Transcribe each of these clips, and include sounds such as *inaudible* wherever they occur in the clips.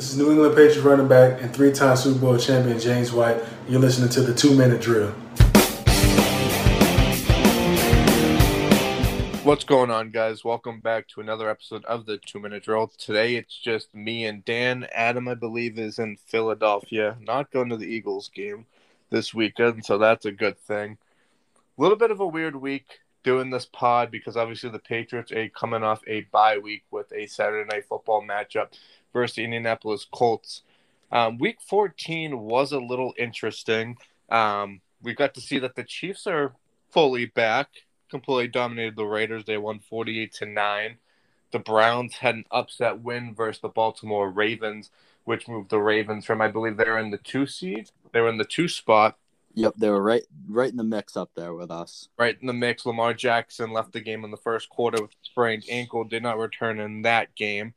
This is New England Patriots running back and three-time Super Bowl champion James White. You're listening to the two-minute drill. What's going on, guys? Welcome back to another episode of the Two Minute Drill. Today it's just me and Dan. Adam, I believe, is in Philadelphia, not going to the Eagles game this weekend, so that's a good thing. A little bit of a weird week doing this pod because obviously the Patriots are coming off a bye week with a Saturday night football matchup versus the Indianapolis Colts. Um, week 14 was a little interesting. Um, we got to see that the Chiefs are fully back, completely dominated the Raiders. They won 48 to 9. The Browns had an upset win versus the Baltimore Ravens, which moved the Ravens from, I believe, they're in the two seed. They were in the two spot. Yep, they were right right in the mix up there with us. Right in the mix. Lamar Jackson left the game in the first quarter with a sprained ankle, did not return in that game.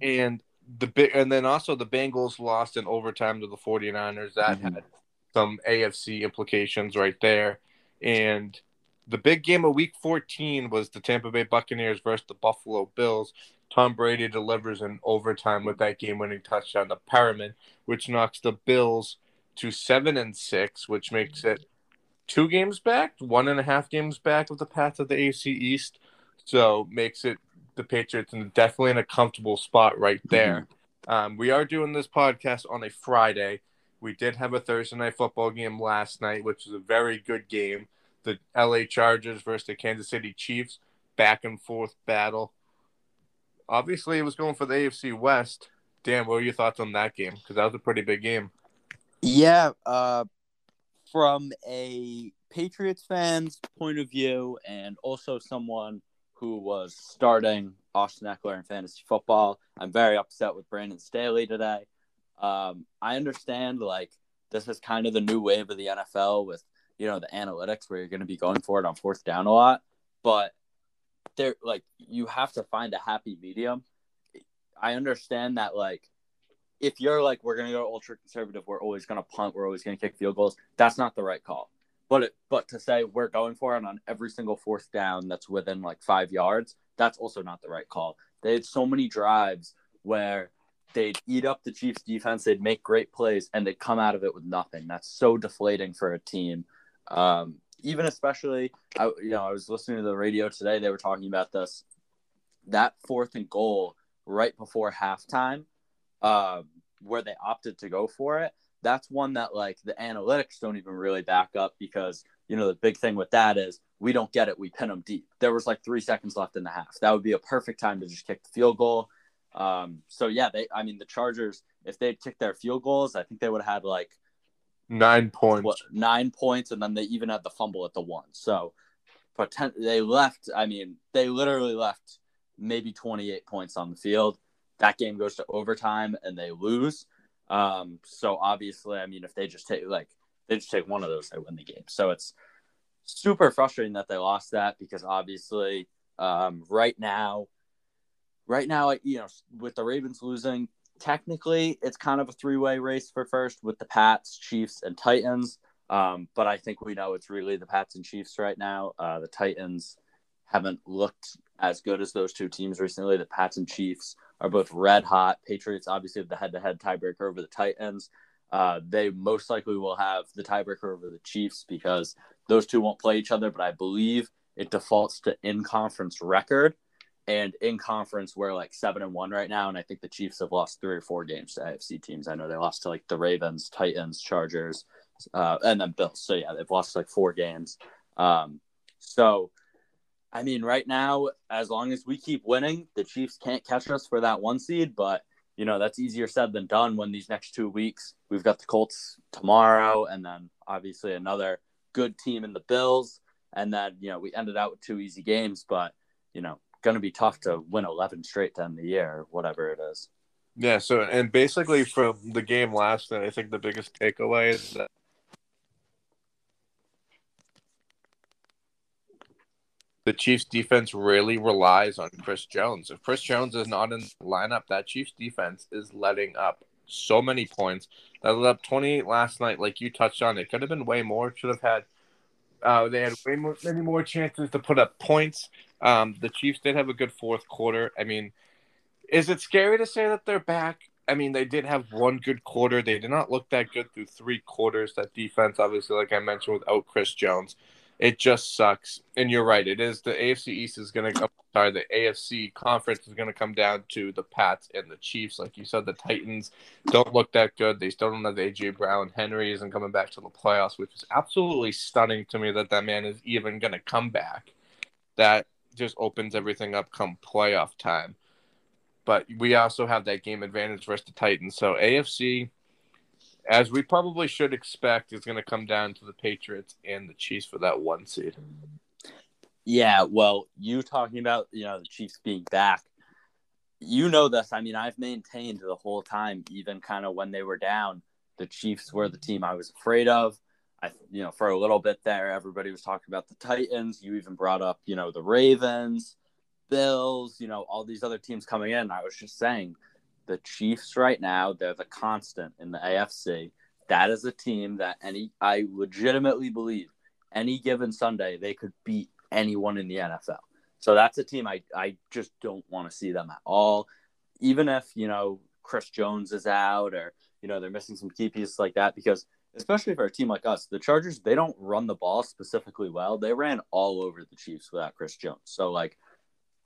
And the big and then also the Bengals lost in overtime to the 49ers. That Mhm. had some AFC implications right there. And the big game of week 14 was the Tampa Bay Buccaneers versus the Buffalo Bills. Tom Brady delivers in overtime with that game winning touchdown to Perriman, which knocks the Bills to seven and six, which makes it two games back, one and a half games back of the path of the AC East. So makes it the Patriots and definitely in a comfortable spot right there. Um, we are doing this podcast on a Friday. We did have a Thursday night football game last night, which was a very good game. The LA Chargers versus the Kansas City Chiefs, back and forth battle. Obviously, it was going for the AFC West. Dan, what were your thoughts on that game? Because that was a pretty big game. Yeah, uh, from a Patriots fan's point of view, and also someone who was starting Austin Ekeler in fantasy football, I'm very upset with Brandon Staley today. Um, I understand like this is kind of the new wave of the NFL with you know the analytics where you're going to be going for it on fourth down a lot, but there like you have to find a happy medium. I understand that like if you're like we're gonna go ultra conservative, we're always gonna punt, we're always gonna kick field goals. That's not the right call. But it, but to say we're going for it on every single fourth down that's within like five yards, that's also not the right call. They had so many drives where they'd eat up the Chiefs defense, they'd make great plays, and they'd come out of it with nothing. That's so deflating for a team. Um, even especially, I you know I was listening to the radio today. They were talking about this that fourth and goal right before halftime um, where they opted to go for it. That's one that like the analytics don't even really back up because you know the big thing with that is we don't get it, we pin them deep. There was like three seconds left in the half. That would be a perfect time to just kick the field goal. Um, so yeah, they I mean the Chargers if they'd kicked their field goals, I think they would have had like Nine points. what nine points, and then they even had the fumble at the one. So, potent- they left. I mean, they literally left maybe 28 points on the field. That game goes to overtime, and they lose. Um, so obviously, I mean, if they just take like they just take one of those, they win the game. So it's super frustrating that they lost that because obviously, um, right now, right now, you know, with the Ravens losing, technically it's kind of a three-way race for first with the Pats, Chiefs, and Titans. Um, but I think we know it's really the Pats and Chiefs right now. Uh, the Titans haven't looked as good as those two teams recently. The Pats and Chiefs are both red hot. Patriots obviously have the head-to-head tiebreaker over the Titans. Uh, they most likely will have the tiebreaker over the Chiefs because those two won't play each other. But I believe it defaults to in-conference record and in conference we're like seven and one right now and i think the chiefs have lost three or four games to afc teams i know they lost to like the ravens titans chargers uh, and then bills so yeah they've lost like four games um, so i mean right now as long as we keep winning the chiefs can't catch us for that one seed but you know that's easier said than done when these next two weeks we've got the colts tomorrow and then obviously another good team in the bills and then you know we ended out with two easy games but you know going to be tough to win 11 straight to end the year, whatever it is. Yeah, so and basically from the game last night, I think the biggest takeaway is that the Chiefs defense really relies on Chris Jones. If Chris Jones is not in the lineup, that Chiefs defense is letting up so many points. That let up 28 last night, like you touched on. It could have been way more. Should have had. Uh, they had way more, many more chances to put up points. Um, the Chiefs did have a good fourth quarter. I mean, is it scary to say that they're back? I mean, they did have one good quarter. They did not look that good through three quarters. That defense, obviously, like I mentioned, without Chris Jones, it just sucks. And you're right. It is the AFC East is going to. Oh, sorry, the AFC conference is going to come down to the Pats and the Chiefs. Like you said, the Titans don't look that good. They still don't have AJ Brown. Henry isn't coming back to the playoffs, which is absolutely stunning to me that that man is even going to come back. That just opens everything up come playoff time. But we also have that game advantage versus the Titans. So AFC as we probably should expect, is going to come down to the Patriots and the Chiefs for that one seed. Yeah, well, you talking about you know the Chiefs being back, you know this. I mean, I've maintained the whole time, even kind of when they were down, the Chiefs were the team I was afraid of. I, you know, for a little bit there, everybody was talking about the Titans. You even brought up, you know, the Ravens, Bills, you know, all these other teams coming in. I was just saying the Chiefs right now, they're the constant in the AFC. That is a team that any I legitimately believe any given Sunday they could beat anyone in the NFL. So that's a team I, I just don't want to see them at all. Even if, you know, Chris Jones is out or, you know, they're missing some key pieces like that, because especially for a team like us, the Chargers, they don't run the ball specifically well. They ran all over the Chiefs without Chris Jones. So like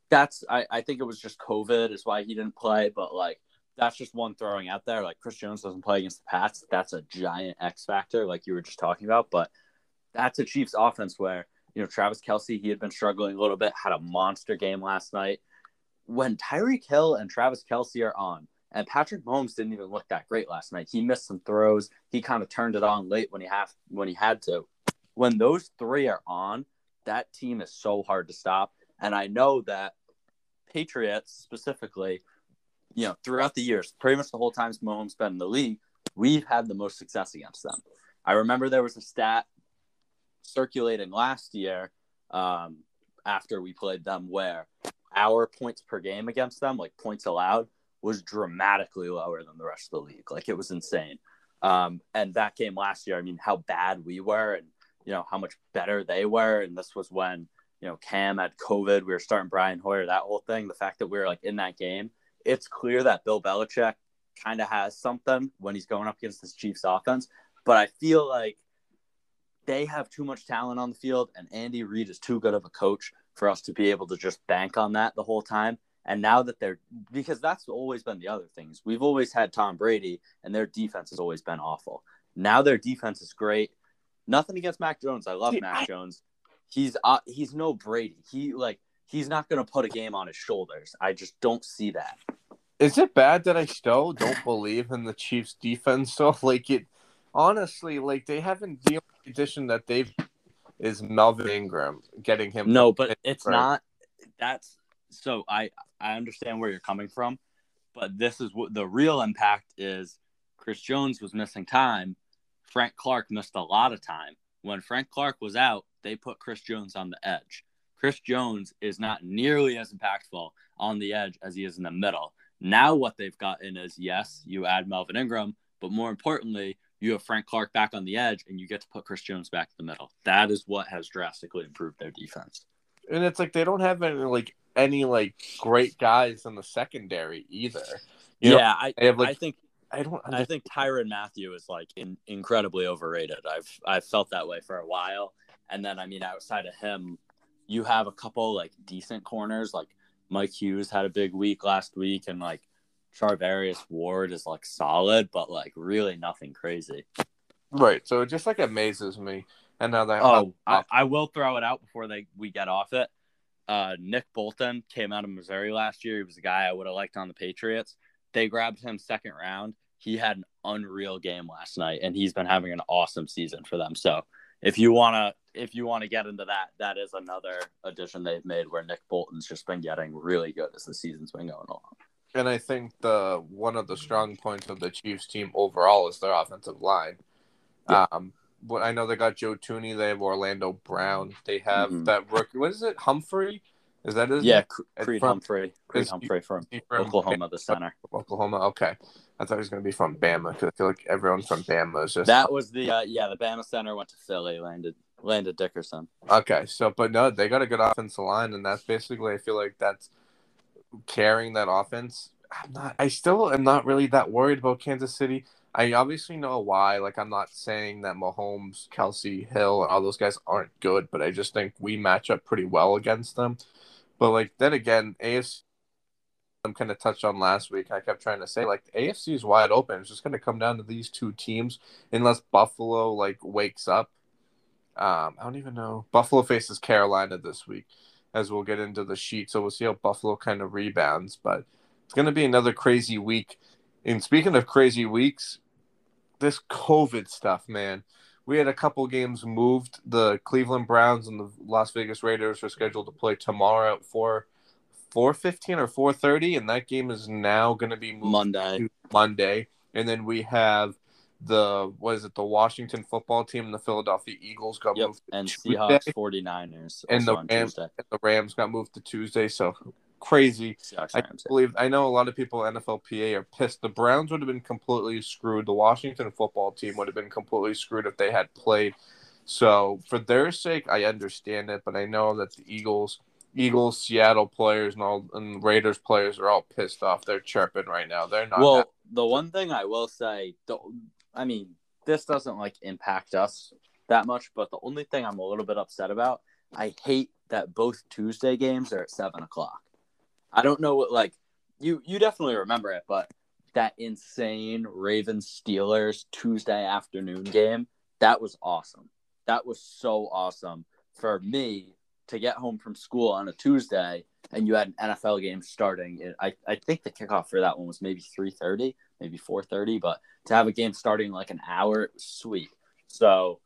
that's I, I think it was just COVID is why he didn't play, but like that's just one throwing out there. Like Chris Jones doesn't play against the Pats. That's a giant X factor, like you were just talking about. But that's a Chiefs offense where, you know, Travis Kelce, he had been struggling a little bit, had a monster game last night. When Tyreek Hill and Travis Kelce are on, and Patrick Mahomes didn't even look that great last night. He missed some throws. He kind of turned it on late when he have when he had to. When those three are on, that team is so hard to stop. And I know that Patriots specifically you know, throughout the years, pretty much the whole time Mahomes been in the league, we've had the most success against them. I remember there was a stat circulating last year um, after we played them where our points per game against them, like points allowed, was dramatically lower than the rest of the league. Like it was insane. Um, and that game last year, I mean, how bad we were and, you know, how much better they were. And this was when, you know, Cam had COVID. We were starting Brian Hoyer, that whole thing. The fact that we were like in that game it's clear that Bill Belichick kind of has something when he's going up against this Chiefs offense. But I feel like they have too much talent on the field, and Andy Reid is too good of a coach for us to be able to just bank on that the whole time. And now that they're because that's always been the other things. We've always had Tom Brady, and their defense has always been awful. Now their defense is great. Nothing against Mac Jones. I love See, Mac I... Jones. He's uh, he's no Brady. He like he's not going to put a game on his shoulders. I just don't see that. Is it bad that I still don't believe in the Chiefs defense? So *laughs* like it honestly, like they haven't the only addition that they've is Melvin Ingram getting him. No, but it's not. That's so I I understand where you're coming from, but this is what the real impact is. Chris Jones was missing time. Frank Clark missed a lot of time. When Frank Clark was out, they put Chris Jones on the edge. Chris Jones is not nearly as impactful on the edge as he is in the middle. Now, what they've gotten is yes, you add Melvin Ingram, but more importantly, you have Frank Clark back on the edge and you get to put Chris Jones back in the middle. That is what has drastically improved their defense. And it's like they don't have any like any like great guys in the secondary either. You yeah, know, I, have, like, I think I don't. I think Tyrann Mathieu is like in, incredibly overrated. I've I've felt that way for a while, and then I mean, outside of him, you have a couple like decent corners. Like Mike Hughes had a big week last week, and like Charvarius Ward is like solid, but like really nothing crazy. Right. So it just like amazes me. And now that oh, I, I, will throw it out before they we get off it. Uh, Nick Bolton came out of Missouri last year. He was a guy I would have liked on the Patriots. They grabbed him second round. He had an unreal game last night, and he's been having an awesome season for them. So if you wanna if you want to get into that, that is another addition they've made where Nick Bolton's just been getting really good as the season's been going along. And I think the one of the strong points of the Chiefs team overall is their offensive line. Yeah. Um, but I know they got Joe Thuney, they have Orlando Brown, they have mm-hmm. that rookie. What is it, Humphrey? Is that his? Yeah, Creed from, Humphrey. Creed Humphrey from, from Oklahoma, the center. Oklahoma. Okay, I thought he was going to be from Bama because I feel like everyone from Bama is just. That was the uh, yeah. The Bama center went to Philly, landed Landon Dickerson. Okay, so but no, they got a good offensive line, and that's basically I feel like that's carrying that offense I'm not. I still am not really that worried about Kansas City. I obviously know why. Like, I'm not saying that Mahomes, Kelce, Hill, and all those guys aren't good, but I just think we match up pretty well against them. But like then again, AFC. I'm kind of touched on last week. I kept trying to say like the AFC is wide open. It's just going to come down to these two teams unless Buffalo like wakes up. Um, I don't even know. Buffalo faces Carolina this week, as we'll get into the sheet. So we'll see how Buffalo kind of rebounds. But it's going to be another crazy week. And speaking of crazy weeks, this COVID stuff, man. We had a couple games moved. The Cleveland Browns and the Las Vegas Raiders are scheduled to play tomorrow at four, four fifteen or four thirty, and that game is now going to be Monday. to Monday. And then we have the what is it? The Washington Football Team and the Philadelphia Eagles got Yep. moved, And Tuesday. Seahawks 49ers. And the Rams- Tuesday. and the Rams got moved to Tuesday. So crazy. I believe I know a lot of people NFLPA are pissed. The Browns would have been completely screwed. The Washington football team would have been completely screwed if they had played. So for their sake, I understand it, but I know that the Eagles, Eagles, Seattle players, and all and Raiders players are all pissed off. They're chirping right now. They're not. well, happy. the one thing I will say, the, I mean, this doesn't like impact us that much, but the only thing I'm a little bit upset about, I hate that both Tuesday games are at seven o'clock. I don't know what like you you definitely remember it, but that insane Ravens Steelers Tuesday afternoon game that was awesome. That was so awesome for me to get home from school on a Tuesday and you had an NFL game starting. I I think the kickoff for that one was maybe three thirty, maybe four thirty, but to have a game starting like an hour, it was sweet. So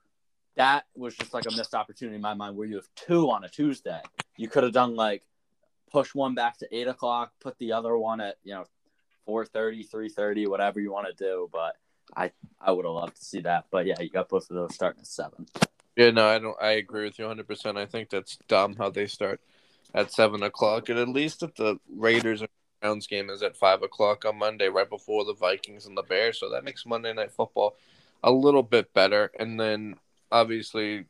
that was just like a missed opportunity in my mind where you have two on a Tuesday. You could have done like push one back to eight o'clock, put the other one at, you know, 4.30, 3.30, whatever you want to do. But I I would have loved to see that. But yeah, you got both of those starting at seven. Yeah, no, I don't. I agree with you 100. percent I think that's dumb how they start at seven o'clock, and at least if the Raiders and Browns game is at five o'clock on Monday, right before the Vikings and the Bears, so that makes Monday Night Football a little bit better. And then obviously,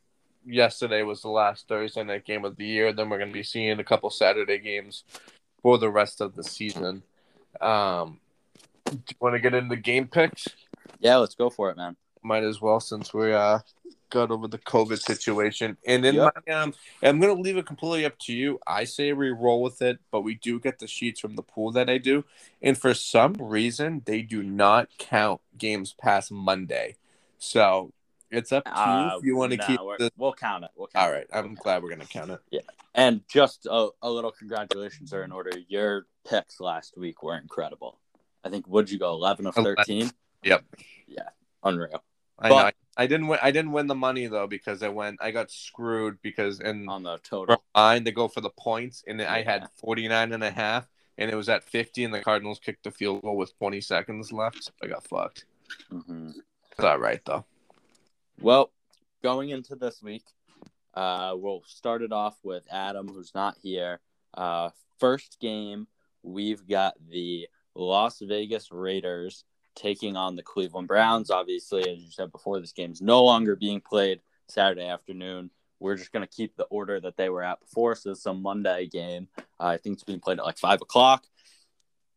yesterday was the last Thursday night game of the year. Then we're going to be seeing a couple Saturday games for the rest of the season. Um, do you want to get into game picks? Yeah, let's go for it, man. might as well since we uh got over the COVID situation. And in Yep. my um, I'm gonna leave it completely up to you. I say we roll with it, but we do get the sheets from the pool that I do, and for some reason they do not count games past Monday. So it's up to Uh, you if you want to nah, keep we're- the. We'll count it. We'll count All it. I'm glad we're gonna count it. Yeah. And just a, a little congratulations are in order. Your picks last week were incredible. I think would you go eleven of thirteen? Yep. Yeah, unreal I But- know. I, I didn't win. I didn't win the money though because I went. I got screwed because in on the total. mine they go for the points and I had 49 and a half and it was at 50 and the Cardinals kicked the field goal with 20 seconds left. So I got fucked. hmm It's all right though. Well, going into this week, uh, we'll start it off with Adam, who's not here. Uh, first game, we've got the Las Vegas Raiders taking on the Cleveland Browns. Obviously, as you said before, this game's no longer being played Saturday afternoon. We're just going to keep the order that they were at before. So it's a Monday game. Uh, I think it's being played at like five o'clock.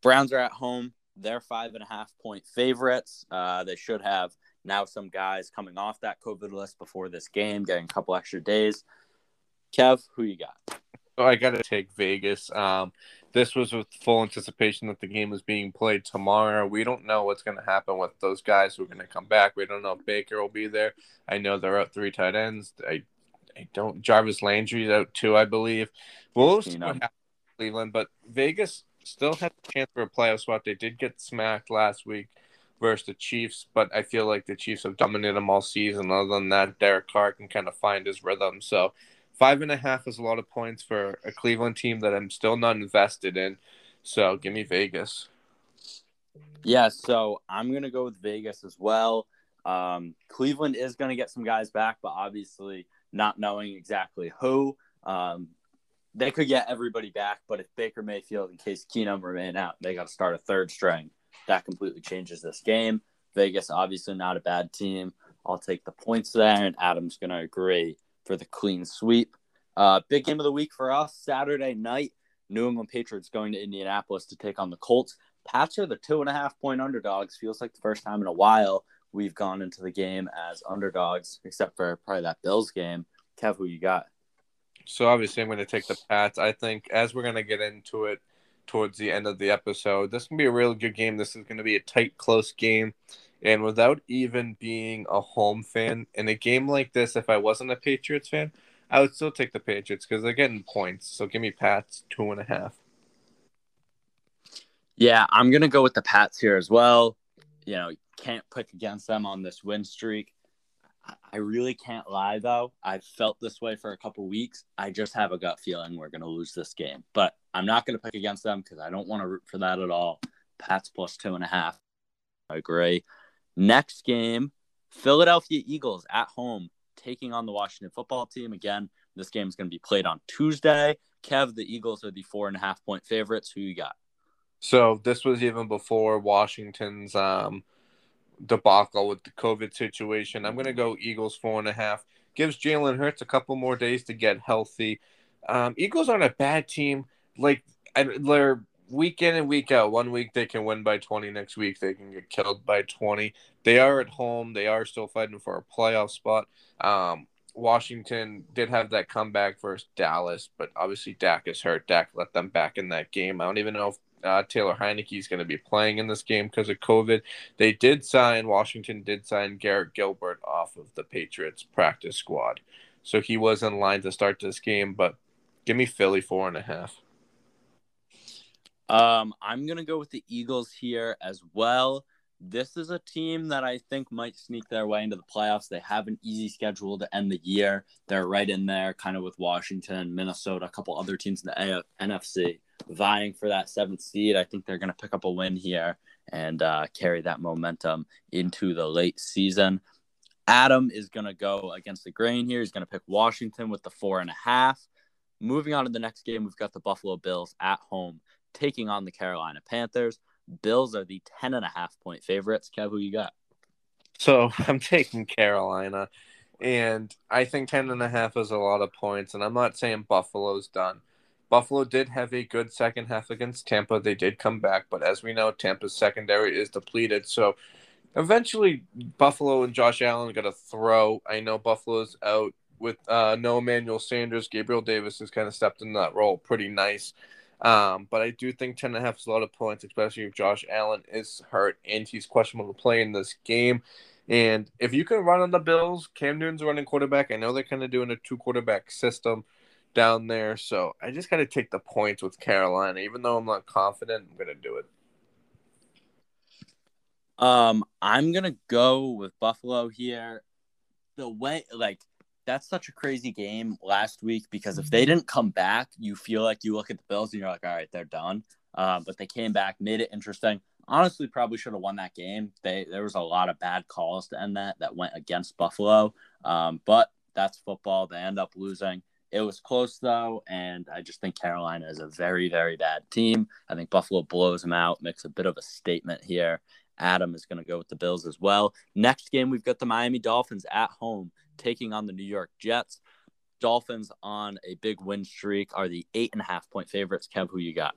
Browns are at home. They're five and a half point favorites. Uh, they should have now some guys coming off that COVID list before this game, getting a couple extra days. Kev, who you got? So I got to take Vegas. Um, this was with full anticipation that the game was being played tomorrow. We don't know what's going to happen with those guys who are going to come back. We don't know if Baker will be there. I know they're out three tight ends. I, I don't. Jarvis Landry's out too, I believe. We'll see what happens Cleveland, but Vegas still has a chance for a playoff spot. They did get smacked last week versus the Chiefs, but I feel like the Chiefs have dominated them all season. Other than that, Derek Carr can kind of find his rhythm. So five and a half is a lot of points for a Cleveland team that I'm still not invested in. So give me Vegas. Yeah, so I'm going to go with Vegas as well. Um, Cleveland is going to get some guys back, but obviously not knowing exactly who. Um, they could get everybody back, but if Baker Mayfield and Case Keenum remain out, they got to start a third string. That completely changes this game. Vegas, obviously not a bad team. I'll take the points there, and Adam's going to agree for the clean sweep. Uh, big game of the week for us Saturday night. New England Patriots going to Indianapolis to take on the Colts. Pats are the two and a half point underdogs. Feels like the first time in a while we've gone into the game as underdogs, except for probably that Bills game. Kev, who you got? So obviously, I'm going to take the Pats. I think as we're going to get into it towards the end of the episode, this can be a really good game. This is going to be a tight, close game. And without even being a home fan, in a game like this, if I wasn't a Patriots fan, I would still take the Patriots because they're getting points. So give me Pats two and a half. Yeah, I'm gonna go with the Pats here as well. You know, can't pick against them on this win streak. I really can't lie though. I've felt this way for a couple weeks. I just have a gut feeling we're gonna lose this game, but I'm not gonna pick against them because I don't want to root for that at all. Pats plus two and a half. I agree. Next game, Philadelphia Eagles at home taking on the Washington football team. Again, this game is going to be played on Tuesday. Kev, the Eagles are the four and a half point favorites. Who you got? So this was even before Washington's um, debacle with the COVID situation. I'm going to go Eagles four and a half. Gives Jalen Hurts a couple more days to get healthy. Um, Eagles aren't a bad team. Like they're week in and week out. One week they can win by 20. Next week they can get killed by 20. They are at home. They are still fighting for a playoff spot. Um, Washington did have that comeback versus Dallas, but obviously Dak is hurt. Dak let them back in that game. I don't even know if uh, Taylor Heinicke is going to be playing in this game because of COVID. They did sign, Washington did sign Garrett Gilbert off of the Patriots practice squad. So he was in line to start this game, but give me Philly four and a half. Um, I'm gonna go with the Eagles here as well. This is a team that I think might sneak their way into the playoffs. They have an easy schedule to end the year. They're right in there, kind of with Washington, Minnesota, a couple other teams in the NFC vying for that seventh seed. I think they're going to pick up a win here and uh, carry that momentum into the late season. Adam is going to go against the grain here. He's going to pick Washington with the four and a half. Moving on to the next game, we've got the Buffalo Bills at home taking on the Carolina Panthers. Bills are the 10 and a half point favorites. Kev, who you got? So *laughs* I'm taking Carolina, and I think 10 and a half is a lot of points. And I'm not saying Buffalo's done. Buffalo did have a good second half against Tampa. They did come back, but as we know, Tampa's secondary is depleted. So eventually, Buffalo and Josh Allen got to throw. I know Buffalo's out with uh, no Emmanuel Sanders. Gabriel Davis has kind of stepped in that role pretty nice. Um, but I do think 10 and a half is a lot of points, especially if Josh Allen is hurt and he's questionable to play in this game. And if you can run on the Bills, Cam Newton's running quarterback. I know they're kind of doing a two quarterback system down there. So I just got to take the points with Carolina. Even though I'm not confident, I'm going to do it. Um, I'm going to go with Buffalo here. The way, like, that's such a crazy game last week because if they didn't come back, you feel like you look at the Bills and you're like, all right, they're done. Uh, but they came back, made it interesting. Honestly, probably should have won that game. They there was a lot of bad calls to end that that went against Buffalo. Um, but that's football. They end up losing. It was close though, and I just think Carolina is a very, very bad team. I think Buffalo blows them out, makes a bit of a statement here. Adam is going to go with the Bills as well. Next game, we've got the Miami Dolphins at home taking on the New York Jets. Dolphins on a big win streak are the eight and a half point favorites. Kev, who you got?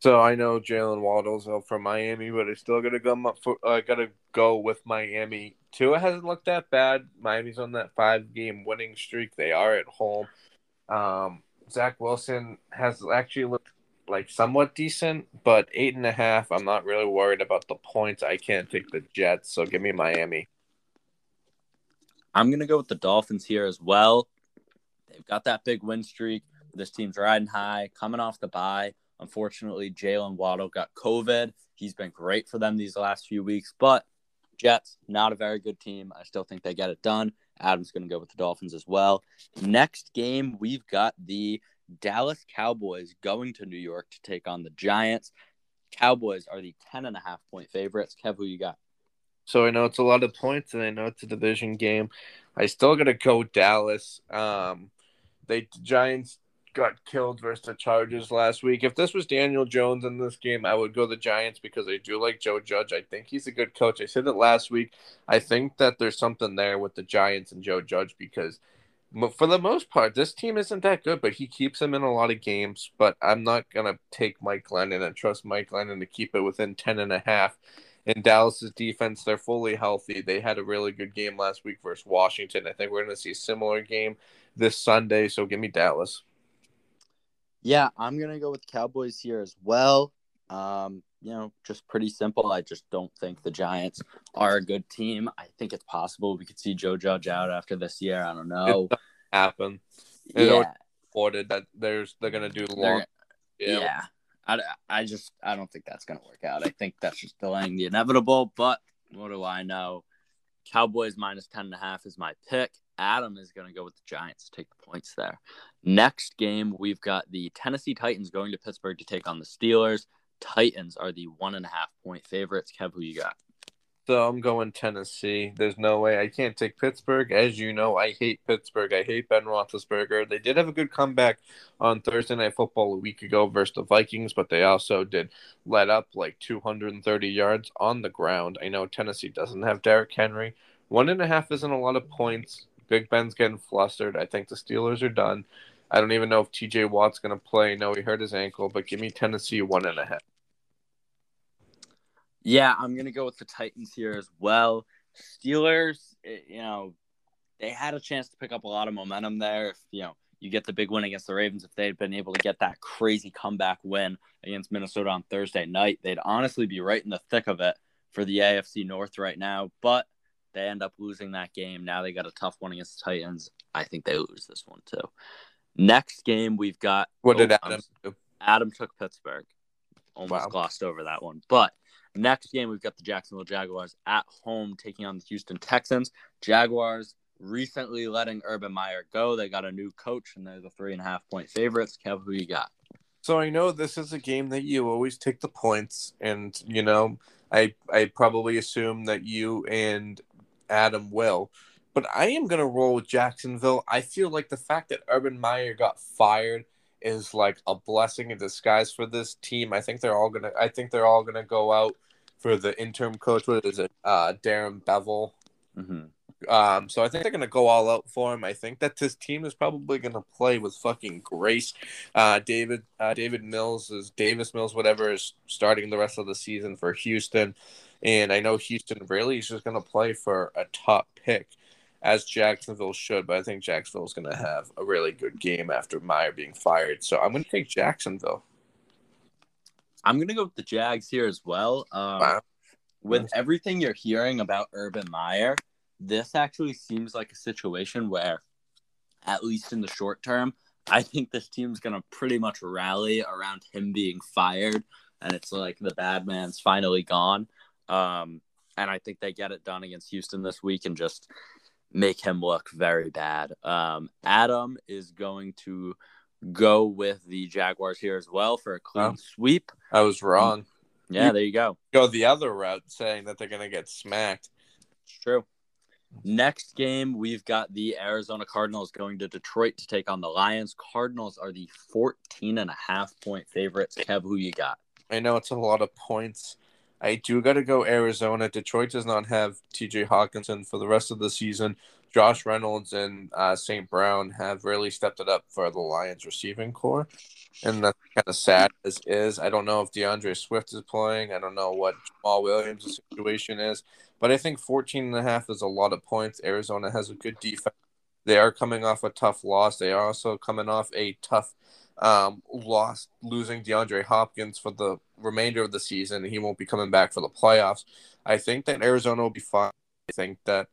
So I know Jaylen Waddle's from Miami, but I still gotta go. For, uh, gotta go with Miami. Tua hasn't looked that bad. Miami's on that five game winning streak. They are at home. Um, Zach Wilson has actually looked like somewhat decent, but eight and a half. I'm not really worried about the points. I can't take the Jets, so give me Miami. I'm gonna go with the Dolphins here as well. They've got that big win streak. This team's riding high, coming off the bye. Unfortunately, Jaylen Waddle got COVID. He's been great for them these last few weeks, but Jets, not a very good team. I still think they get it done. Adam's going to go with the Dolphins as well. Next game, we've got the Dallas Cowboys going to New York to take on the Giants. Cowboys are the 10 and a half point favorites. Kev, who you got? So I know it's a lot of points, and I know it's a division game. I still got to go Dallas. Um, they the Giants got killed versus the Chargers last week. If this was Daniel Jones in this game, I would go the Giants because I do like Joe Judge. I think he's a good coach. I said it last week. I think that there's something there with the Giants and Joe Judge because for the most part, this team isn't that good, but he keeps them in a lot of games. But I'm not gonna take Mike Glennon and trust Mike Glennon to keep it within 10 and a half. In Dallas's defense, they're fully healthy. They had a really good game last week versus Washington. I think we're gonna see a similar game this Sunday. So give me Dallas. Yeah, I'm gonna go with Cowboys here as well. Um, you know, just pretty simple. I just don't think the Giants are a good team. I think it's possible we could see Joe Judge out after this year. I don't know. happen. It yeah. Reported that there's they're gonna do long. Yeah. yeah. I, I just I don't think that's gonna work out. I think that's just delaying the inevitable. But what do I know? Cowboys minus ten and a half is my pick. Adam is going to go with the Giants to take the points there. Next game, we've got the Tennessee Titans going to Pittsburgh to take on the Steelers. Titans are the one and a half point favorites. Kev, who you got? So I'm going Tennessee. There's no way I can't take Pittsburgh. As you know, I hate Pittsburgh. I hate Ben Roethlisberger. They did have a good comeback on Thursday Night Football a week ago versus the Vikings, but they also did let up like 230 yards on the ground. I know Tennessee doesn't have Derrick Henry. One and a half isn't a lot of points. Big Ben's getting flustered. I think the Steelers are done. I don't even know if TJ Watt's going to play. No, he hurt his ankle, but give me Tennessee one and a half. Yeah, I'm going to go with the Titans here as well. Steelers, eh, you know, they had a chance to pick up a lot of momentum there. If, you know, you get the big win against the Ravens, if they had been able to get that crazy comeback win against Minnesota on Thursday night, they'd honestly be right in the thick of it for the AFC North right now. But they end up losing that game. Now they got a tough one against the Titans. I think they lose this one too. Next game, we've got. What did Adam? Adam took Pittsburgh. Almost wow. glossed over that one. But Next game, we've got the Jacksonville Jaguars at home taking on the Houston Texans. Jaguars recently letting Urban Meyer go. They got a new coach, and they're the three and a half point favorites. Kev, who you got? So I know this is a game that you always take the points, and you know I I probably assume that you and Adam will, but I am gonna roll with Jacksonville. I feel like the fact that Urban Meyer got fired is like a blessing in disguise for this team. I think they're all gonna. I think they're all gonna go out for the interim coach. What is it? Uh, Darrell Bevell. Mm-hmm. Um, so I think they're gonna go all out for him. I think that this team is probably gonna play with fucking grace. Uh, David, uh, David Mills is Davis Mills, whatever is starting the rest of the season for Houston, and I know Houston really is just gonna play for a top pick as Jacksonville should, but I think Jacksonville is going to have a really good game after Meyer being fired. So I'm going to take Jacksonville. I'm going to go with the Jags here as well. Um, wow. With everything you're hearing about Urban Meyer, this actually seems like a situation where, at least in the short term, I think this team's going to pretty much rally around him being fired. And it's like the bad man's finally gone. Um, and I think they get it done against Houston this week and just make him look very bad. Um, Adam is going to go with the Jaguars here as well for a clean oh, sweep. I was wrong. Yeah, you there you go. Go the other route, saying that they're going to get smacked. It's true. Next game, we've got the Arizona Cardinals going to Detroit to take on the Lions. Cardinals are the 14 and a half point favorites. Kev, who you got? I know it's a lot of points. I do got to go Arizona. Detroit does not have TJ Hockenson for the rest of the season. Josh Reynolds and uh, St. Brown have really stepped it up for the Lions receiving corps. And that's kind of sad as is. I don't know if DeAndre Swift is playing. I don't know what Jamaal Williams' situation is. But I think 14 and a half is a lot of points. Arizona has a good defense. They are coming off a tough loss. They are also coming off a tough um, lost losing DeAndre Hopkins for the remainder of the season. He won't be coming back for the playoffs. I think that Arizona will be fine. I think that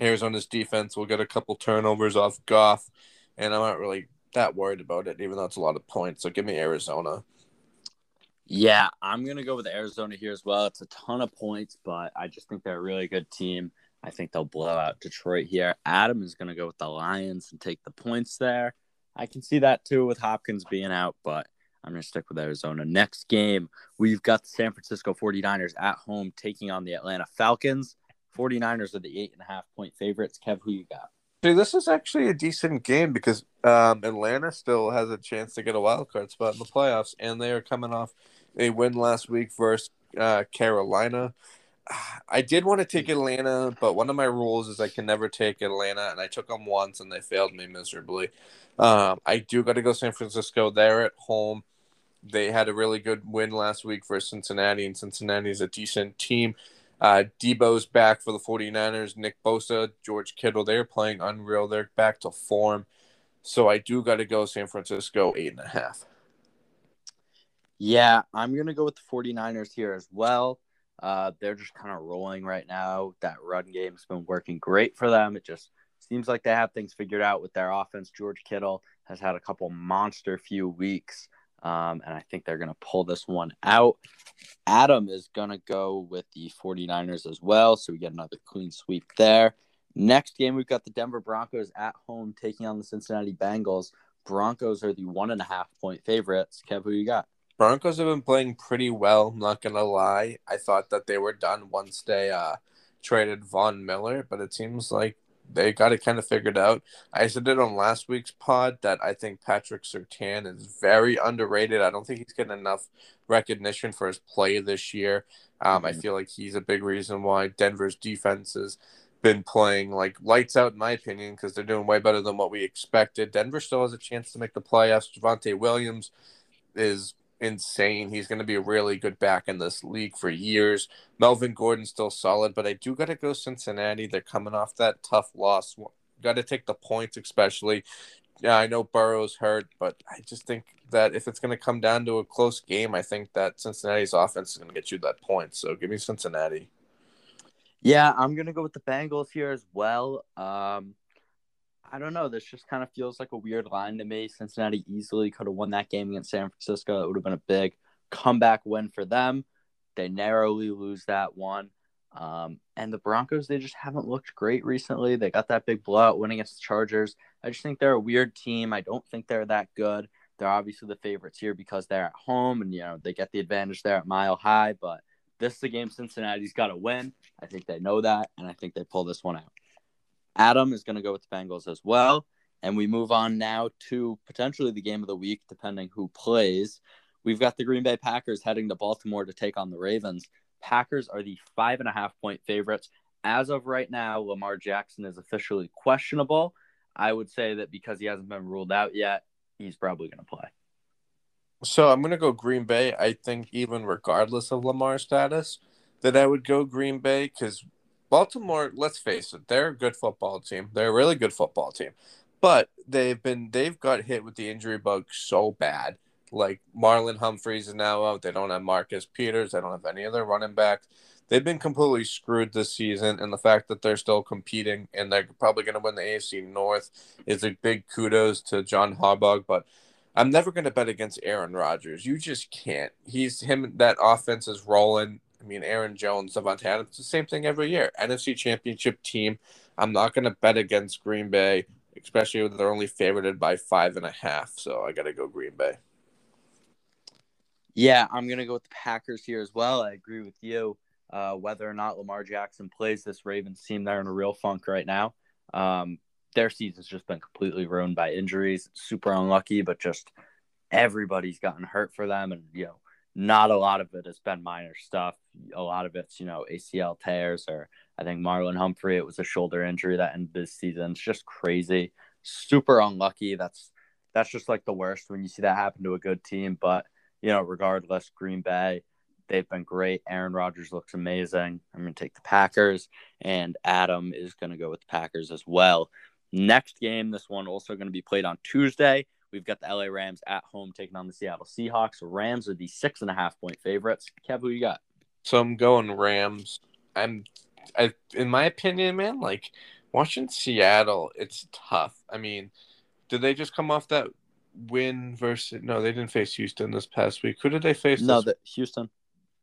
Arizona's defense will get a couple turnovers off Goff, and I'm not really that worried about it, even though it's a lot of points. So give me Arizona. Yeah, I'm gonna go with Arizona here as well. It's a ton of points, but I just think they're a really good team. I think they'll blow out Detroit here. Adam is gonna go with the Lions and take the points there. I can see that too with Hopkins being out, but I'm going to stick with Arizona. Next game, we've got the San Francisco 49ers at home taking on the Atlanta Falcons. 49ers are the eight and a half point favorites. Kev, who you got? See, this is actually a decent game because um, Atlanta still has a chance to get a wild card spot in the playoffs, and they are coming off a win last week versus uh, Carolina. *sighs* I did want to take Atlanta, but one of my rules is I can never take Atlanta, and I took them once and they failed me miserably. Um, I do got to go San Francisco. They're at home. They had a really good win last week for Cincinnati, and Cincinnati is a decent team. Uh, Deebo's back for the 49ers. Nick Bosa, George Kittle, they're playing unreal. They're back to form. So I do got to go San Francisco, eight and a half. Yeah, I'm going to go with the 49ers here as well. Uh, they're just kind of rolling right now. That run game's been working great for them. It just seems like they have things figured out with their offense. George Kittle has had a couple monster few weeks, um, and I think they're going to pull this one out. Adam is going to go with the 49ers as well, so we get another clean sweep there. Next game, we've got the Denver Broncos at home taking on the Cincinnati Bengals. Broncos are the one and a half point favorites. Kev, who you got? Broncos have been playing pretty well. I'm not gonna lie. I thought that they were done once they uh, traded Von Miller, but it seems like they got it kind of figured out. I said it on last week's pod that I think Patrick Surtain is very underrated. I don't think he's getting enough recognition for his play this year. Um, mm-hmm. I feel like he's a big reason why Denver's defense has been playing like lights out, in my opinion, because they're doing way better than what we expected. Denver still has a chance to make the playoffs. Javonte Williams is insane. He's going to be a really good back in this league for years. Melvin Gordon's still solid, but I do got to go Cincinnati. They're coming off that tough loss. Got to take the points, especially. Yeah, I know Burrow's hurt, but I just think that if it's going to come down to a close game, I think that Cincinnati's offense is going to get you that point. So give me Cincinnati. Yeah, I'm going to go with the Bengals here as well. Um, I don't know. This just kind of feels like a weird line to me. Cincinnati easily could have won that game against San Francisco. It would have been a big comeback win for them. They narrowly lose that one. Um, and the Broncos, they just haven't looked great recently. They got that big blowout win against the Chargers. I just think they're a weird team. I don't think they're that good. They're obviously the favorites here because they're at home and, you know, they get the advantage there at Mile High. But this is a game Cincinnati's got to win. I think they know that, and I think they pull this one out. Adam is going to go with the Bengals as well. And we move on now to potentially the game of the week, depending who plays. We've got the Green Bay Packers heading to Baltimore to take on the Ravens. Packers are the five and a half point favorites. As of right now, Lamar Jackson is officially questionable. I would say that because he hasn't been ruled out yet, he's probably going to play. So I'm going to go Green Bay. I think even regardless of Lamar's status, that I would go Green Bay because Baltimore, let's hmm. face it, they're a good football team. They're a really good football team. But they've been they've got hit with the injury bug so bad. Like Marlon Humphreys is now out. They don't have Marcus Peters. They don't have any other running backs. They've been completely screwed this season, and the fact that they're still competing and they're probably going to win the AFC North is a big kudos to John Harbaugh. But I'm never going to bet against Aaron Rodgers. You just can't. He's him. That offense is rolling. I mean, Aaron Jones, Davante Adams, it's the same thing every year. NFC Championship team. I'm not going to bet against Green Bay, especially when they're only favored by five and a half. So I got to go Green Bay. Yeah, I'm going to go with the Packers here as well. I agree with you. Uh, whether or not Lamar Jackson plays this Ravens team, they're in a real funk right now. Um, their season's just been completely ruined by injuries. Super unlucky, but just everybody's gotten hurt for them. And, you know, not a lot of it has been minor stuff. A lot of it's, you know, ACL tears or I think Marlon Humphrey, it was a shoulder injury that ended this season. It's just crazy. Super unlucky. That's that's just like the worst when you see that happen to a good team. But, you know, regardless, Green Bay, they've been great. Aaron Rodgers looks amazing. I'm gonna take the Packers, and Adam is gonna go with the Packers as well. Next game, this one also to be played on Tuesday. We've got the LA Rams at home taking on the Seattle Seahawks. Rams are the six and a half point favorites. Kev, who you got? So I'm going Rams. I'm, I, in my opinion, man, like watching Seattle, it's tough. I mean, did they just come off that win versus? No, they didn't face Houston this past week. Who did they face? No, the Houston.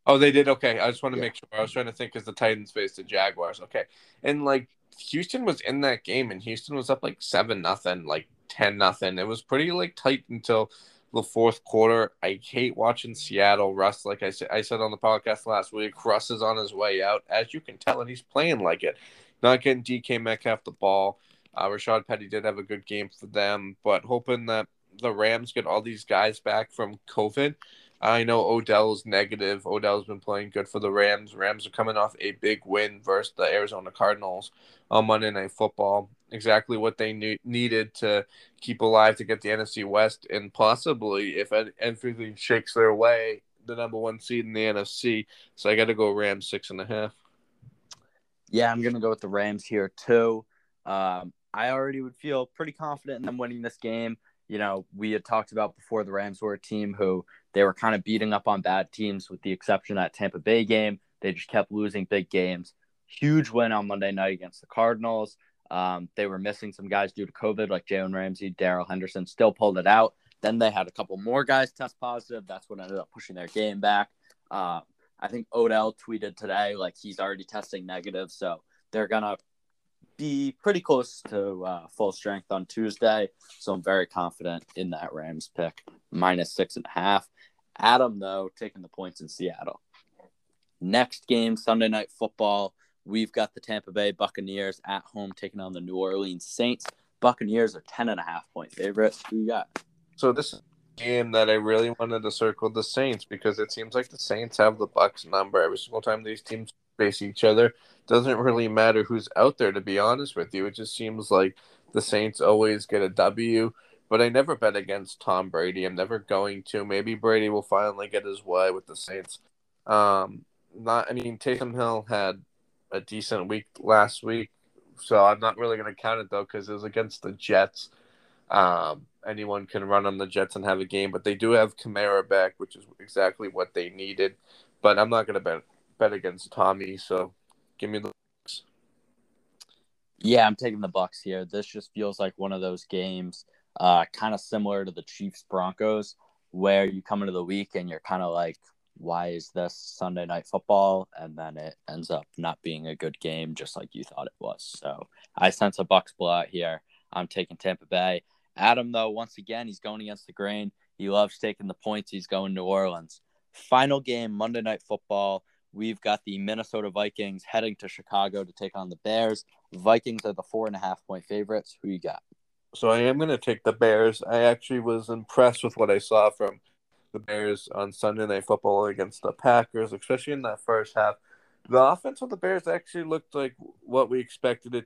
Oh, they did. Okay, I just want to yeah. make sure. I was trying to think because the Titans faced the Jaguars. Okay, and like Houston was in that game, and Houston was up like seven nothing, like ten nothing. It was pretty like tight until the fourth quarter. I hate watching Seattle. Russ, like I said, I said on the podcast last week, Russ is on his way out, as you can tell, and he's playing like it. Not getting DK Metcalf the ball. Uh, Rashaad Penny did have a good game for them, but hoping that the Rams get all these guys back from COVID. I know Odell's negative. Odell's been playing good for the Rams. Rams are coming off a big win versus the Arizona Cardinals on Monday Night Football. Exactly what they ne- needed to keep alive to get the NFC West, and possibly, if anything shakes their way, the number one seed in the NFC. So I got to go Rams six and a half. Yeah, I'm gonna go with the Rams here too. Um, I already would feel pretty confident in them winning this game. You know, we had talked about before the Rams were a team who they were kind of beating up on bad teams, with the exception of that Tampa Bay game. They just kept losing big games. Huge win on Monday night against the Cardinals. Um, they were missing some guys due to COVID, like Jalen Ramsey, Darrell Henderson, still pulled it out. Then they had a couple more guys test positive. That's what ended up pushing their game back. Uh, I think Odell tweeted today like he's already testing negative, so they're gonna be pretty close to uh, full strength on Tuesday. So I'm very confident in that Rams pick, minus six and a half. Adam though taking the points in Seattle. Next game, Sunday night football. We've got the Tampa Bay Buccaneers at home taking on the New Orleans Saints. Buccaneers are 10 and a half point favorites. Who you got? So this game that I really wanted to circle the Saints because it seems like the Saints have the Bucks number every single time these teams face each other. Doesn't really matter who's out there to be honest with you. It just seems like the Saints always get a W. But I never bet against Tom Brady. I'm never going to. Maybe Brady will finally get his way with the Saints. Um, not. I mean, Taysom Hill had a decent week last week, so I'm not really going to count it though because it was against the Jets. Um, anyone can run on the Jets and have a game, but they do have Kamara back, which is exactly what they needed. But I'm not going to bet bet against Tommy, so give me the. Bucks. Yeah, I'm taking the Bucks here. This just feels like one of those games, uh, kind of similar to the Chiefs Broncos, where you come into the week and you're kind of like, why is this Sunday night football? And then it ends up not being a good game, just like you thought it was. So I sense a Bucks blowout here. I'm taking Tampa Bay. Adam, though, once again, he's going against the grain. He loves taking the points. He's going New Orleans. Final game, Monday Night Football. We've got the Minnesota Vikings heading to Chicago to take on the Bears. Vikings are the four and a half point favorites. Who you got? So I am going to take the Bears. I actually was impressed with what I saw from the Bears on Sunday Night Football against the Packers, especially in that first half. The offense of the Bears actually looked like what we expected it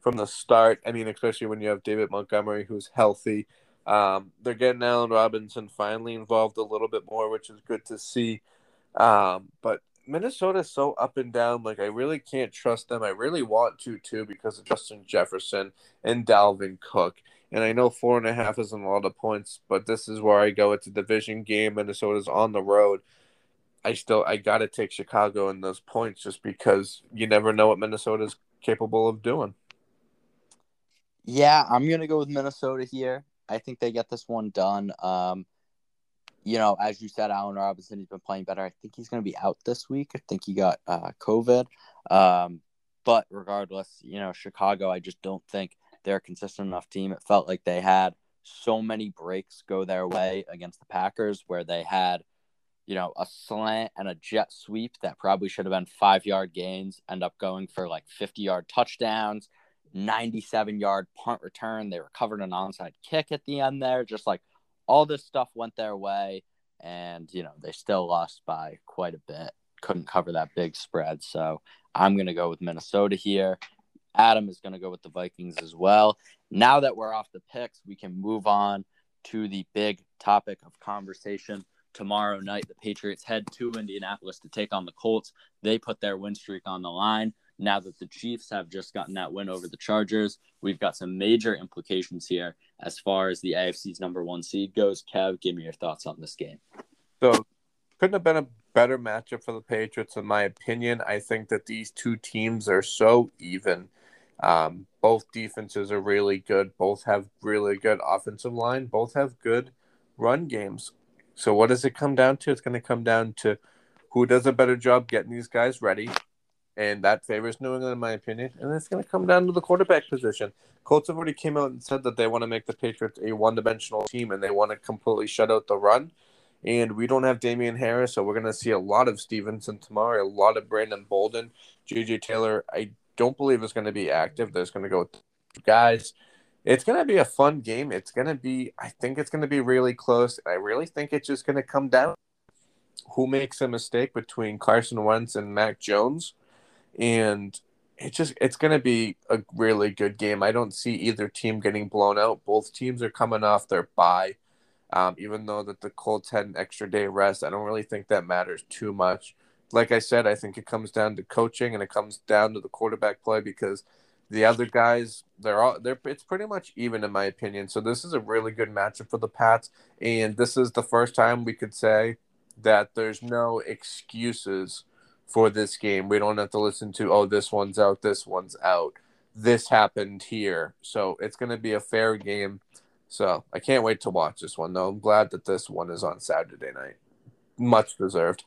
from the start. I mean, especially when you have David Montgomery, who's healthy. Um, they're getting Allen Robinson finally involved a little bit more, which is good to see. Um, but Minnesota's so up and down. Like I really can't trust them. I really want to too because of Justin Jefferson and Dalvin Cook. And I know four and a half isn't a lot of points, but this is where I go. It's a division game. Minnesota's on the road. I still I gotta take Chicago in those points just because you never know what Minnesota's capable of doing. Yeah, I'm gonna go with Minnesota here. I think they get this one done. Um, you know, as you said, Allen Robinson, he's been playing better. I think he's to be out this week. I think he got uh, COVID. Um, but regardless, you know, Chicago, I just don't think they're a consistent enough team. It felt like they had so many breaks go their way against the Packers where they had, you know, a slant and a jet sweep that probably should have been five yard gains, end up going for like 50 yard touchdowns. 97 yard punt return. They recovered an onside kick at the end there. Just like all this stuff went their way. And, you know, they still lost by quite a bit. Couldn't cover that big spread. So I'm going to go with Minnesota here. Adam is going to go with the Vikings as well. Now that we're off the picks, we can move on to the big topic of conversation. Tomorrow night, the Patriots head to Indianapolis to take on the Colts. They put their win streak on the line now that the Chiefs have just gotten that win over the Chargers, we've got some major implications here as far as the AFC's number one seed goes. Kev, give me your thoughts on this game. So, couldn't have been a better matchup for the Patriots, in my opinion. I think that these two teams are so even. Um, both defenses are really good. Both have really good offensive line. Both have good run games. So, what does it come down to? It's going to come down to who does a better job getting these guys ready and that favors New England, in my opinion. And it's going to come down to the quarterback position. Colts have already came out and said that they want to make the Patriots a one-dimensional team, and they want to completely shut out the run. And we don't have Damien Harris, so we're going to see a lot of Stevenson tomorrow, a lot of Brandon Bolden, J.J. Taylor. I don't believe is going to be active. There's going to go guys, it's going to be a fun game. It's going to be, I think it's going to be really close. I really think it's just going to come down who makes a mistake between Carson Wentz and Mac Jones. And it just it's going to be a really good game. I don't see either team getting blown out. Both teams are coming off their bye. Um, even though that the Colts had an extra day rest, I don't really think that matters too much. Like I said, I think it comes down to coaching and it comes down to the quarterback play because the other guys, they're all they're it's pretty much even in my opinion. So this is a really good matchup for the Pats, and this is the first time we could say that there's no excuses for this game. We don't have to listen to oh this one's out, this one's out. This happened here. So it's going to be a fair game. So I can't wait to watch this one though. I'm glad that this one is on Saturday night. Much deserved.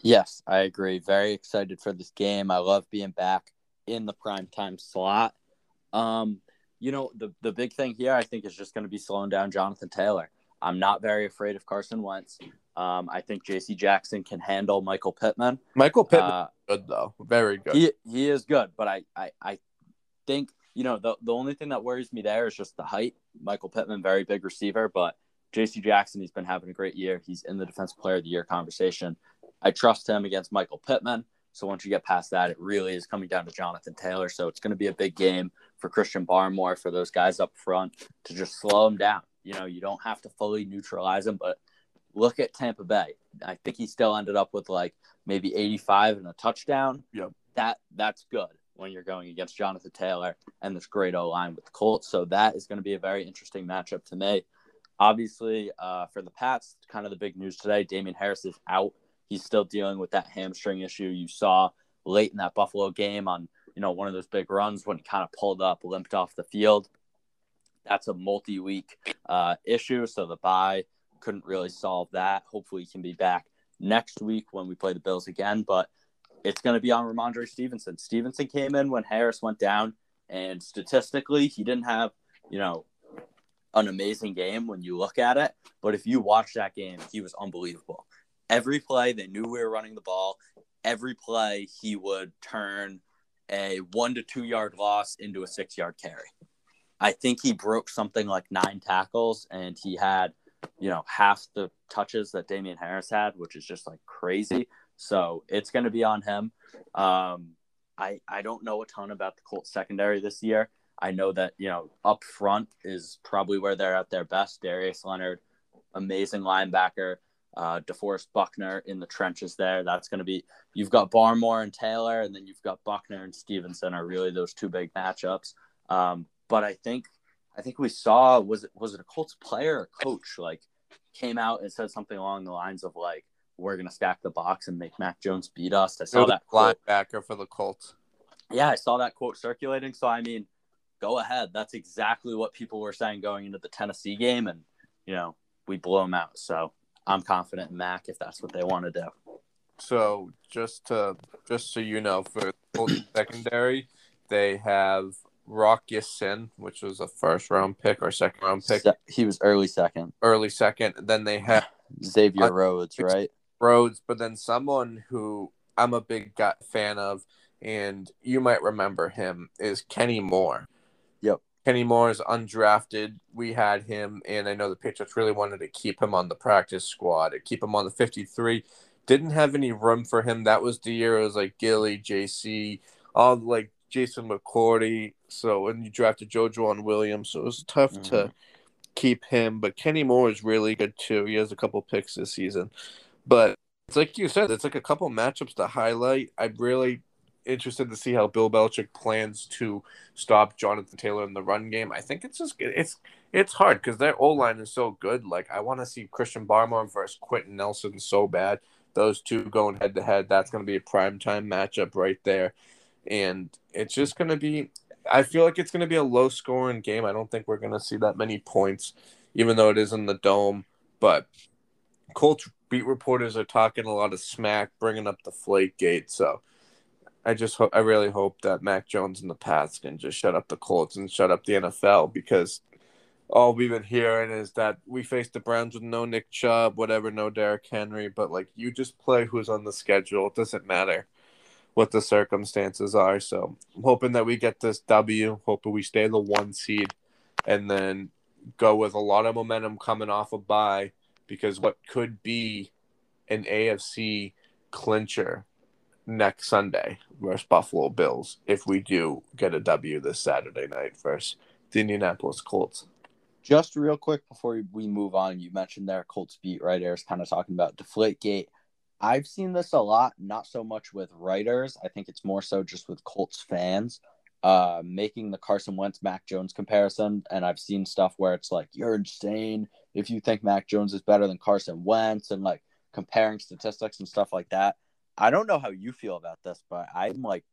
Yes, I agree. Very excited for this game. I love being back in the prime time slot. Um, you know, the the big thing here I think is just going to be slowing down Jonathan Taylor. I'm not very afraid of Carson Wentz. Um, I think J.C. Jackson can handle Michael Pittman. Michael Pittman, uh, good though, very good. He he is good, but I I, I think you know the the only thing that worries me there is just the height. Michael Pittman, very big receiver, but J.C. Jackson, he's been having a great year. He's in the Defensive Player of the Year conversation. I trust him against Michael Pittman. So once you get past that, it really is coming down to Jonathan Taylor. So it's going to be a big game for Christian Barmore, for those guys up front to just slow him down. You know, you don't have to fully neutralize him, but look at Tampa Bay. I think he still ended up with like maybe 85 and a touchdown. Yep. That that's good when you're going against Jonathan Taylor and this great O line with the Colts. So that is going to be a very interesting matchup to me. Obviously, uh, for the Pats, kind of the big news today, Damien Harris is out He's still dealing with that hamstring issue you saw late in that Buffalo game on, you know, one of those big runs when he kind of pulled up, limped off the field. That's a multi-week uh, issue, so the bye couldn't really solve that. Hopefully, he can be back next week when we play the Bills again. But it's going to be on Rhamondre Stevenson. Stevenson came in when Harris went down, and statistically, he didn't have, you know, an amazing game when you look at it. But if you watch that game, he was unbelievable every play they knew we were running the ball. Every play he would turn a one to two yard loss into a six yard carry. I think he broke something like nine tackles and he had, you know, half the touches that Damien Harris had, which is just like crazy. So it's going to be on him. Um, I, I don't know a ton about the Colts secondary this year. I know that, you know, up front is probably where they're at their best. Darius Leonard, amazing linebacker uh, DeForest Buckner in the trenches there. That's going to be you've got Barmore and Taylor, and then you've got Buckner and Stevenson are really those two big matchups. Um, but I think I think we saw was it was it a Colts player or coach like came out and said something along the lines of like we're going to stack the box and make Mac Jones beat us. I saw that quote. linebacker for the Colts. Yeah, I saw that quote circulating. So I mean, go ahead. That's exactly what people were saying going into the Tennessee game, and you know we blow them out. So I'm confident in Mac if that's what they want to do. So just to just so you know, for secondary, they have Rock Ya-Sin, which was a first round pick or second round pick. He was early second. Early second. Then they have *sighs* Xavier Rhodes, right? Rhodes, but then someone who I'm a big fan of, and you might remember him, is Kenny Moore. Kenny Moore is undrafted. We had him, and I know the Patriots really wanted to keep him on the practice squad, to keep him on the 53. Didn't have any room for him. That was the year it was like Gilly, JC, all like Jason McCourty. So when you drafted Joejuan Williams, so it was tough mm-hmm. to keep him. But Kenny Moore is really good too. He has a couple picks this season. But it's like you said, it's like a couple matchups to highlight. I really interested to see how Bill Belichick plans to stop Jonathan Taylor in the run game. I think it's just it's it's hard because their O line is so good. Like I want to see Christian Barmore versus Quenton Nelson so bad. Those two going head to head. That's going to be a prime time matchup right there, and it's just going to be. I feel like it's going to be a low scoring game. I don't think we're going to see that many points, even though it is in the dome. But Colts beat reporters are talking a lot of smack, bringing up the flake gate. So I just I really hope that Mac Jones and the Pats can just shut up the Colts and shut up the NFL because all we've been hearing is that we face the Browns with no Nick Chubb, whatever, no Derrick Henry, but like you just play who's on the schedule. It doesn't matter what the circumstances are. So I'm hoping that we get this W. Hoping we stay the one seed and then go with a lot of momentum coming off a bye because what could be an AFC clincher next Sunday versus Buffalo Bills if we do get a W this Saturday night versus the Indianapolis Colts. Just real quick before we move on, you mentioned there Colts beat writers kind of talking about Deflategate. I've seen this a lot, not so much with writers. I think it's more so just with Colts fans uh, making the Carson Wentz Mac Jones comparison. And I've seen stuff where it's like, you're insane if you think Mac Jones is better than Carson Wentz and like comparing statistics and stuff like that. I don't know how you feel about this, but I'm like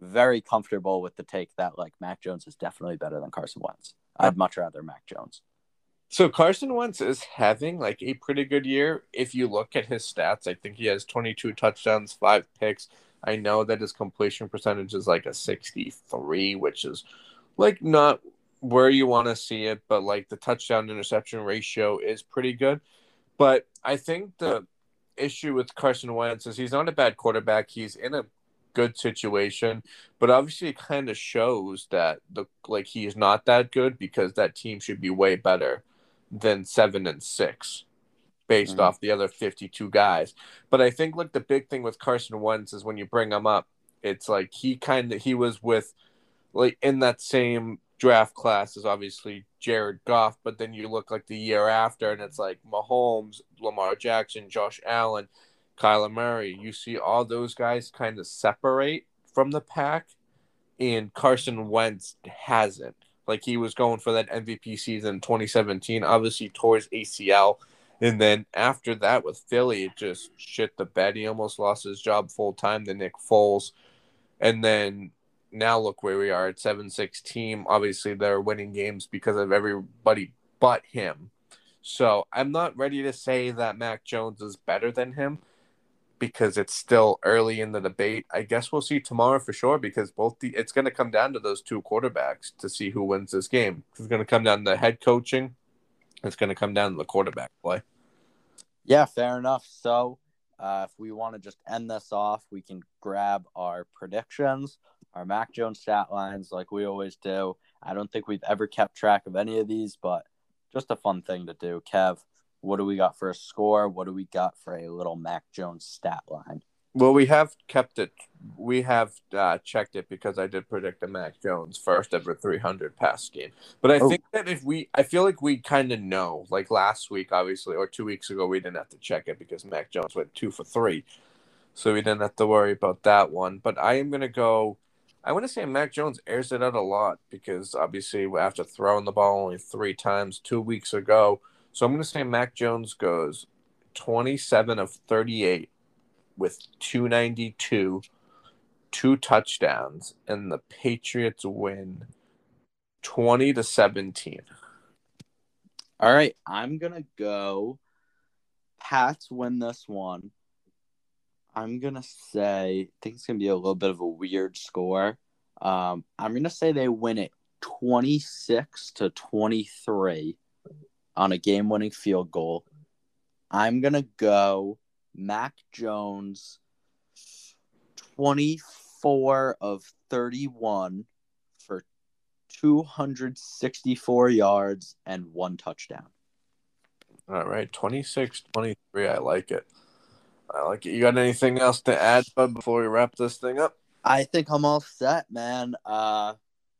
very comfortable with the take that like Mac Jones is definitely better than Carson Wentz. I'd much rather Mac Jones. So Carson Wentz is having like a pretty good year. If you look at his stats, I think he has 22 touchdowns, five picks. I know that his completion percentage is like a 63, which is like not where you want to see it, but like the touchdown interception ratio is pretty good. But I think the issue with Carson Wentz is he's not a bad quarterback. He's in a good situation, but obviously it kind of shows that the like he's not that good because that team should be way better than seven and six based mm-hmm. off the other 52 guys. But I think like the big thing with Carson Wentz is when you bring him up, it's like he kind of he was with like in that same draft class is obviously Jared Goff, but then you look like the year after and it's like Mahomes, Lamar Jackson, Josh Allen, Kyler Murray. You see all those guys kind of separate from the pack, and Carson Wentz hasn't. Like he was going for that MVP season 2017, obviously tore his ACL. And then after that with Philly, it just shit the bed. He almost lost his job full time to Nick Foles. And then now look where we are at 7-6 team. Obviously, they're winning games because of everybody but him. So I'm not ready to say that Mac Jones is better than him because it's still early in the debate. I guess we'll see tomorrow for sure because both the it's going to come down to those two quarterbacks to see who wins this game. It's going to come down to head coaching. It's going to come down to the quarterback play. Yeah, fair enough. So, uh, if we want to just end this off, we can grab our predictions our Mac Jones stat lines like we always do. I don't think we've ever kept track of any of these, but just a fun thing to do. Kev, what do we got for a score? What do we got for a little Mac Jones stat line? Well, we have kept it. We have uh, checked it because I did predict a Mac Jones first ever 300 pass game. But I oh. think that if we, I feel like we kind of know. Like last week, obviously, or two weeks ago, we didn't have to check it because Mac Jones went two for three, so we didn't have to worry about that one. But I am gonna go I want to say Mac Jones airs it out a lot because obviously after throwing the ball only three times two weeks ago. So I'm going to say Mac Jones goes 27 of 38 with 292, two touchdowns, and the Patriots win 20 to 17. All right, I'm going to go Pats win this one I'm gonna say I think it's gonna be a little bit of a weird score. Um, I'm gonna say they win it 26 to 23 on a game-winning field goal. I'm gonna go Mac Jones 24 of 31 for 264 yards and one touchdown. All right, 26 23. I like it. I like it. You got anything else to add, bud, before we wrap this thing up? I think I'm all set, man. Uh,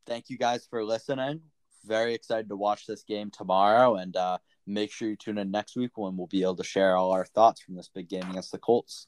thank you guys for listening. Very excited to watch this game tomorrow, and uh, make sure you tune in next week when we'll be able to share all our thoughts from this big game against the Colts.